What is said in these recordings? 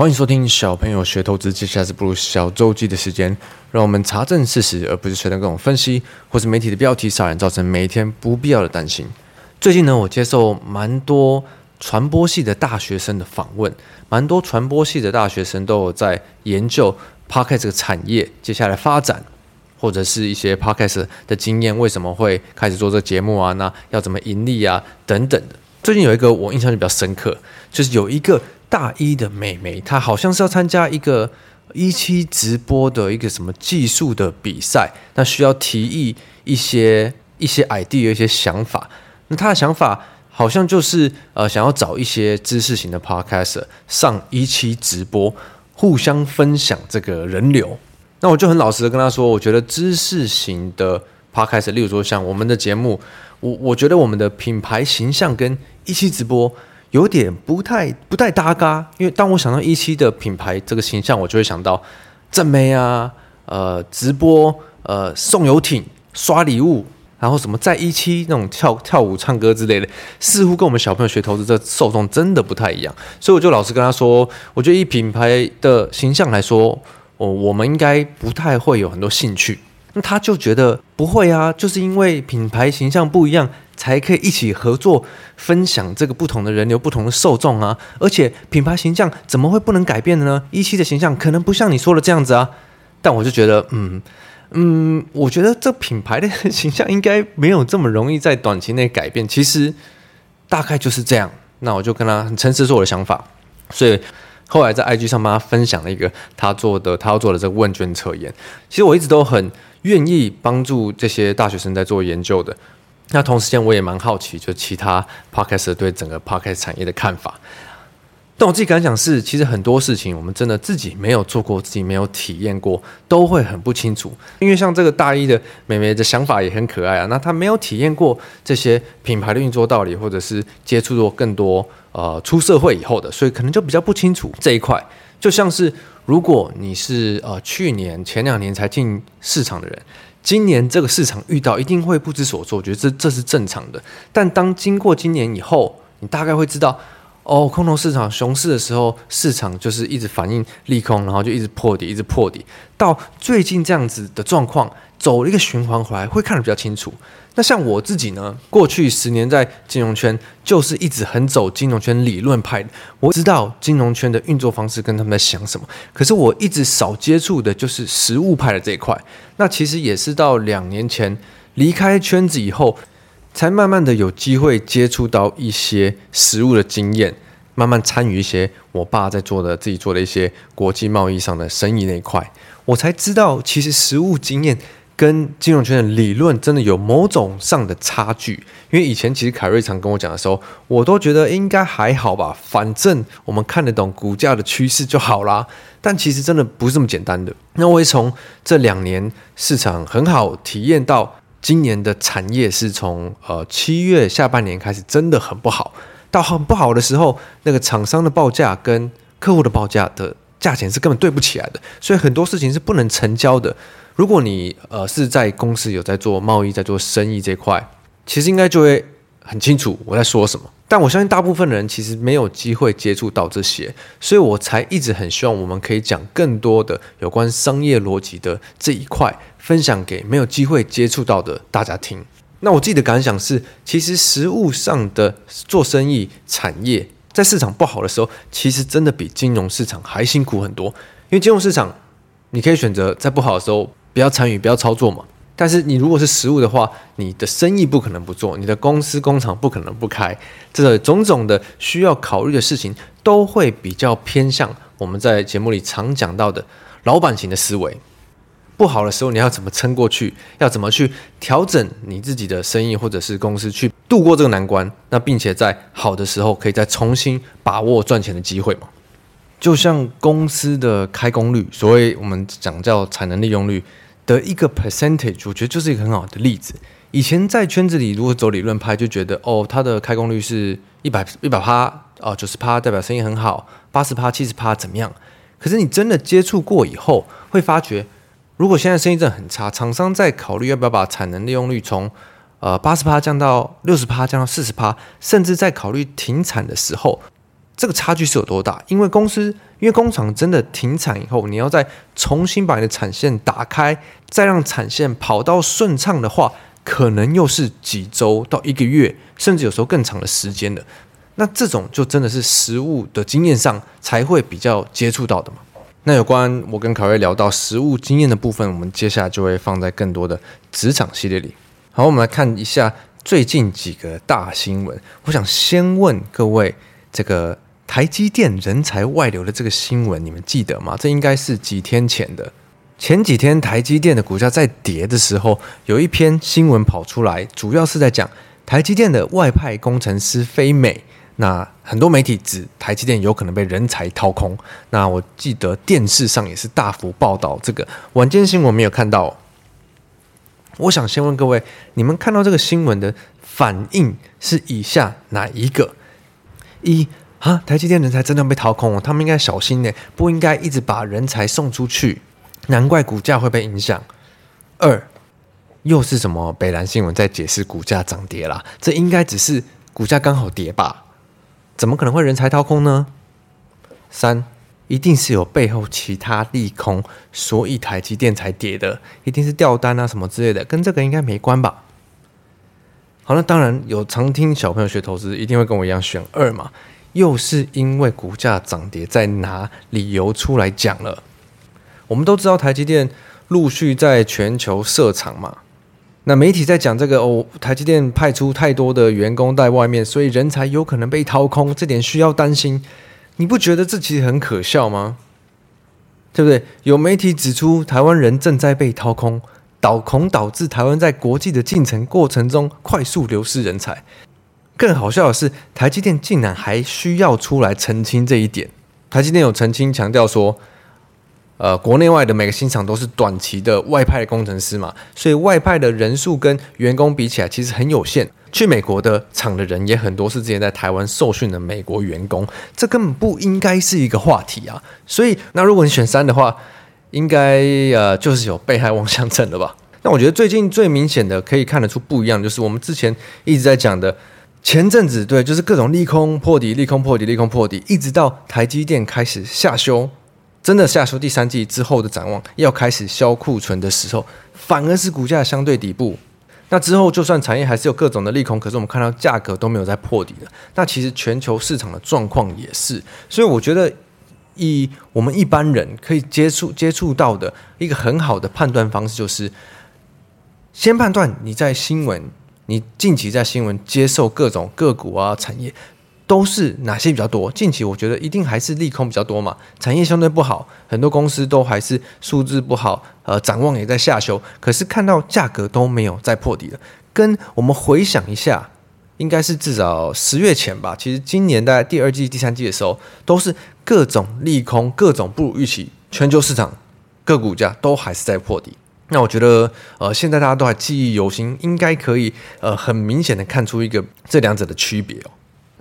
欢迎收听小朋友学投资，接下来是步入小周记的时间，让我们查证事实，而不是随便各种分析或是媒体的标题杀人，造成每一天不必要的担心。最近呢，我接受蛮多传播系的大学生的访问，蛮多传播系的大学生都有在研究 Podcast 这个产业接下来发展，或者是一些 Podcast 的经验，为什么会开始做这个节目啊？那要怎么盈利啊？等等的。最近有一个我印象就比较深刻，就是有一个。大一的妹妹，她好像是要参加一个一期直播的一个什么技术的比赛，那需要提议一些一些 idea 一些想法。那她的想法好像就是呃，想要找一些知识型的 podcast 上一期直播，互相分享这个人流。那我就很老实的跟她说，我觉得知识型的 podcaster，例如说像我们的节目，我我觉得我们的品牌形象跟一期直播。有点不太不太搭嘎，因为当我想到一期的品牌这个形象，我就会想到正妹啊，呃，直播，呃，送游艇、刷礼物，然后什么在一期那种跳跳舞、唱歌之类的，似乎跟我们小朋友学投资这受众真的不太一样，所以我就老实跟他说，我觉得以品牌的形象来说，我我们应该不太会有很多兴趣。那他就觉得不会啊，就是因为品牌形象不一样，才可以一起合作分享这个不同的人流、不同的受众啊。而且品牌形象怎么会不能改变的呢？一期的形象可能不像你说的这样子啊。但我就觉得，嗯嗯，我觉得这品牌的形象应该没有这么容易在短期内改变。其实大概就是这样。那我就跟他很诚实说我的想法，所以。后来在 IG 上帮他分享了一个他做的他要做的这个问卷测验。其实我一直都很愿意帮助这些大学生在做研究的。那同时间我也蛮好奇，就其他 Podcast 对整个 Podcast 产业的看法。但我自己感想是，其实很多事情我们真的自己没有做过，自己没有体验过，都会很不清楚。因为像这个大一的妹妹的想法也很可爱啊，那她没有体验过这些品牌的运作道理，或者是接触过更多呃出社会以后的，所以可能就比较不清楚这一块。就像是如果你是呃去年前两年才进市场的人，今年这个市场遇到一定会不知所措，我觉得这这是正常的。但当经过今年以后，你大概会知道。哦，空头市场熊市的时候，市场就是一直反映利空，然后就一直破底，一直破底。到最近这样子的状况，走了一个循环回来，会看得比较清楚。那像我自己呢，过去十年在金融圈，就是一直很走金融圈理论派的。我知道金融圈的运作方式跟他们在想什么，可是我一直少接触的就是实务派的这一块。那其实也是到两年前离开圈子以后。才慢慢的有机会接触到一些实务的经验，慢慢参与一些我爸在做的、自己做的一些国际贸易上的生意那一块，我才知道其实实务经验跟金融圈的理论真的有某种上的差距。因为以前其实凯瑞常跟我讲的时候，我都觉得应该还好吧，反正我们看得懂股价的趋势就好啦。但其实真的不是这么简单的。那我也从这两年市场很好体验到。今年的产业是从呃七月下半年开始真的很不好，到很不好的时候，那个厂商的报价跟客户的报价的价钱是根本对不起来的，所以很多事情是不能成交的。如果你呃是在公司有在做贸易、在做生意这块，其实应该就会很清楚我在说什么。但我相信大部分人其实没有机会接触到这些，所以我才一直很希望我们可以讲更多的有关商业逻辑的这一块，分享给没有机会接触到的大家听。那我自己的感想是，其实实务上的做生意产业，在市场不好的时候，其实真的比金融市场还辛苦很多。因为金融市场，你可以选择在不好的时候不要参与、不要操作嘛。但是你如果是实物的话，你的生意不可能不做，你的公司工厂不可能不开，这个种种的需要考虑的事情，都会比较偏向我们在节目里常讲到的老板型的思维。不好的时候，你要怎么撑过去？要怎么去调整你自己的生意或者是公司，去度过这个难关？那并且在好的时候，可以再重新把握赚钱的机会嘛？就像公司的开工率，所谓我们讲叫产能利用率。的一个 percentage，我觉得就是一个很好的例子。以前在圈子里，如果走理论派，就觉得哦，它的开工率是一百一百趴哦，九十趴代表生意很好，八十趴七十趴怎么样？可是你真的接触过以后，会发觉，如果现在生意真的很差，厂商在考虑要不要把产能利用率从呃八十趴降到六十趴，降到四十趴，甚至在考虑停产的时候，这个差距是有多大？因为公司，因为工厂真的停产以后，你要再重新把你的产线打开，再让产线跑到顺畅的话，可能又是几周到一个月，甚至有时候更长的时间的。那这种就真的是实物的经验上才会比较接触到的嘛。那有关我跟凯瑞聊到实物经验的部分，我们接下来就会放在更多的职场系列里。好，我们来看一下最近几个大新闻。我想先问各位，这个。台积电人才外流的这个新闻，你们记得吗？这应该是几天前的。前几天台积电的股价在跌的时候，有一篇新闻跑出来，主要是在讲台积电的外派工程师飞美。那很多媒体指台积电有可能被人才掏空。那我记得电视上也是大幅报道这个。晚间新闻没有看到。我想先问各位，你们看到这个新闻的反应是以下哪一个？一啊，台积电人才真的被掏空了，他们应该小心点，不应该一直把人才送出去，难怪股价会被影响。二，又是什么北兰新闻在解释股价涨跌啦？这应该只是股价刚好跌吧？怎么可能会人才掏空呢？三，一定是有背后其他利空，所以台积电才跌的，一定是掉单啊什么之类的，跟这个应该没关吧？好，那当然有常听小朋友学投资，一定会跟我一样选二嘛。又是因为股价涨跌，在拿理由出来讲了。我们都知道台积电陆续在全球设厂嘛，那媒体在讲这个哦，台积电派出太多的员工在外面，所以人才有可能被掏空，这点需要担心。你不觉得这其实很可笑吗？对不对？有媒体指出，台湾人正在被掏空，导恐导致台湾在国际的进程过程中快速流失人才。更好笑的是，台积电竟然还需要出来澄清这一点。台积电有澄清强调说，呃，国内外的每个新厂都是短期的外派工程师嘛，所以外派的人数跟员工比起来其实很有限。去美国的厂的人也很多是之前在台湾受训的美国员工，这根本不应该是一个话题啊。所以，那如果你选三的话，应该呃就是有被害妄想症了吧？那我觉得最近最明显的可以看得出不一样，就是我们之前一直在讲的。前阵子对，就是各种利空破底，利空破底，利空破底，一直到台积电开始下修，真的下修第三季之后的展望，要开始销库存的时候，反而是股价相对底部。那之后就算产业还是有各种的利空，可是我们看到价格都没有再破底的。那其实全球市场的状况也是，所以我觉得以我们一般人可以接触接触到的一个很好的判断方式，就是先判断你在新闻。你近期在新闻接受各种个股啊产业都是哪些比较多？近期我觉得一定还是利空比较多嘛，产业相对不好，很多公司都还是数字不好，呃，展望也在下修。可是看到价格都没有再破底了，跟我们回想一下，应该是至少十月前吧。其实今年大概第二季、第三季的时候，都是各种利空，各种不如预期，全球市场各股价都还是在破底。那我觉得，呃，现在大家都还记忆犹新，应该可以，呃，很明显的看出一个这两者的区别哦。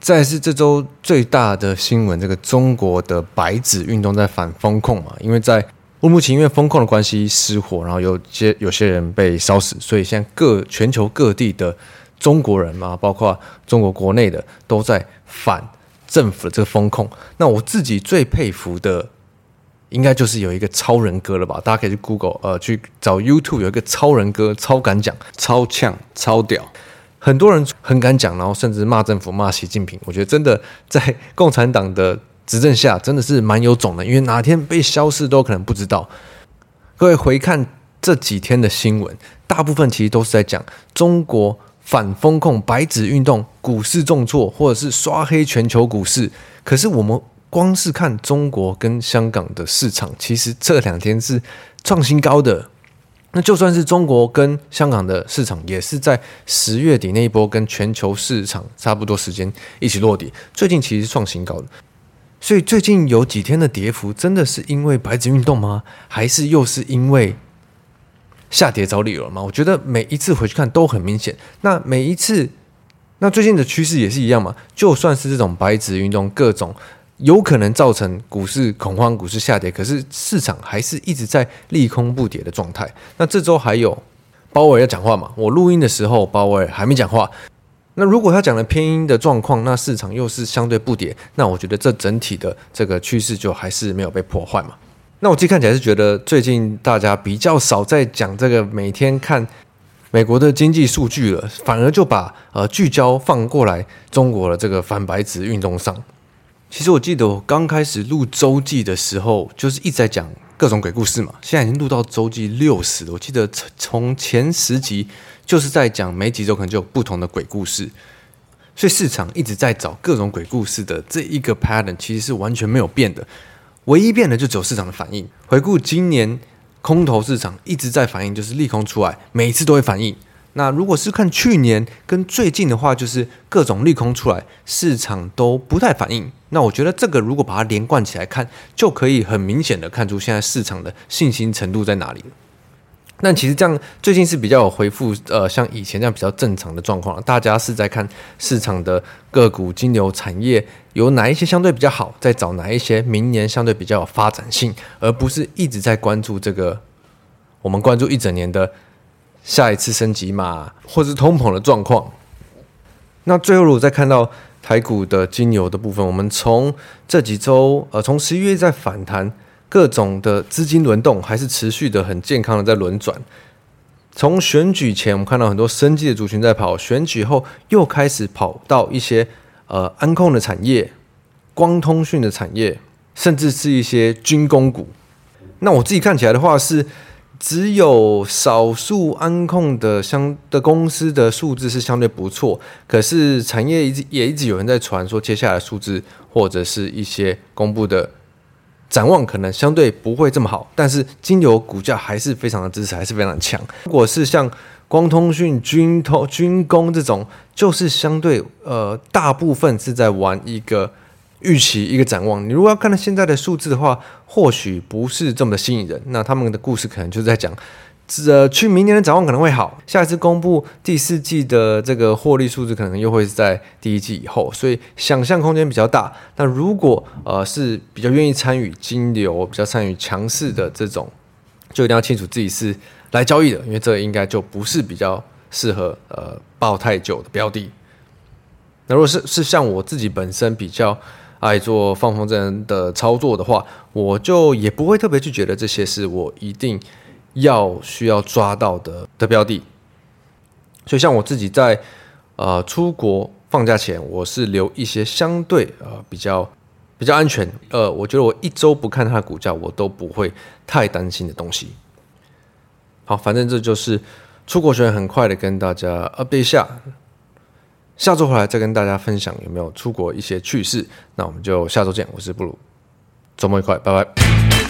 再是这周最大的新闻，这个中国的白纸运动在反封控嘛，因为在乌鲁木齐因为封控的关系失火，然后有些有些人被烧死，所以现在各全球各地的中国人嘛，包括中国国内的，都在反政府的这个封控。那我自己最佩服的。应该就是有一个超人歌了吧？大家可以去 Google，呃，去找 YouTube，有一个超人歌，超敢讲，超呛，超屌。很多人很敢讲，然后甚至骂政府，骂习近平。我觉得真的在共产党的执政下，真的是蛮有种的。因为哪天被消失都可能不知道。各位回看这几天的新闻，大部分其实都是在讲中国反封控、白纸运动、股市重挫，或者是刷黑全球股市。可是我们。光是看中国跟香港的市场，其实这两天是创新高的。那就算是中国跟香港的市场，也是在十月底那一波跟全球市场差不多时间一起落地。最近其实创新高的，所以最近有几天的跌幅，真的是因为白纸运动吗？还是又是因为下跌找理由了吗？我觉得每一次回去看都很明显。那每一次，那最近的趋势也是一样嘛？就算是这种白纸运动，各种。有可能造成股市恐慌、股市下跌，可是市场还是一直在利空不跌的状态。那这周还有鲍威尔要讲话嘛？我录音的时候，鲍威尔还没讲话。那如果他讲了偏鹰的状况，那市场又是相对不跌，那我觉得这整体的这个趋势就还是没有被破坏嘛。那我自己看起来是觉得最近大家比较少在讲这个每天看美国的经济数据了，反而就把呃聚焦放过来中国的这个反白纸运动上。其实我记得我刚开始录周记的时候，就是一直在讲各种鬼故事嘛。现在已经录到周记六十了，我记得从前十集就是在讲每几周可能就有不同的鬼故事，所以市场一直在找各种鬼故事的这一个 pattern，其实是完全没有变的。唯一变的就只有市场的反应。回顾今年空头市场一直在反应，就是利空出来，每一次都会反应。那如果是看去年跟最近的话，就是各种利空出来，市场都不太反应。那我觉得这个如果把它连贯起来看，就可以很明显的看出现在市场的信心程度在哪里。那其实这样最近是比较有回复，呃，像以前这样比较正常的状况。大家是在看市场的个股、金流、产业有哪一些相对比较好，在找哪一些明年相对比较有发展性，而不是一直在关注这个我们关注一整年的。下一次升级嘛，或是通膨的状况。那最后，如果再看到台股的金牛的部分，我们从这几周，呃，从十一月在反弹，各种的资金轮动还是持续的很健康的在轮转。从选举前，我们看到很多生计的族群在跑，选举后又开始跑到一些呃安控的产业、光通讯的产业，甚至是一些军工股。那我自己看起来的话是。只有少数安控的相的公司的数字是相对不错，可是产业一直也一直有人在传说，接下来数字或者是一些公布的展望可能相对不会这么好，但是金牛股价还是非常的支持，还是非常强。如果是像光通讯、军通、军工这种，就是相对呃大部分是在玩一个。预期一个展望，你如果要看到现在的数字的话，或许不是这么的吸引人。那他们的故事可能就是在讲，呃，去明年的展望可能会好，下一次公布第四季的这个获利数字，可能又会是在第一季以后，所以想象空间比较大。那如果呃是比较愿意参与金流、比较参与强势的这种，就一定要清楚自己是来交易的，因为这应该就不是比较适合呃抱太久的标的。那如果是是像我自己本身比较。爱做放风筝的操作的话，我就也不会特别去觉得这些是我一定要需要抓到的的标的。所以，像我自己在呃出国放假前，我是留一些相对呃比较比较安全，呃，我觉得我一周不看它的股价，我都不会太担心的东西。好，反正这就是出国学很快的跟大家 update 一下。下周回来再跟大家分享有没有出国一些趣事，那我们就下周见。我是布鲁，周末愉快，拜拜。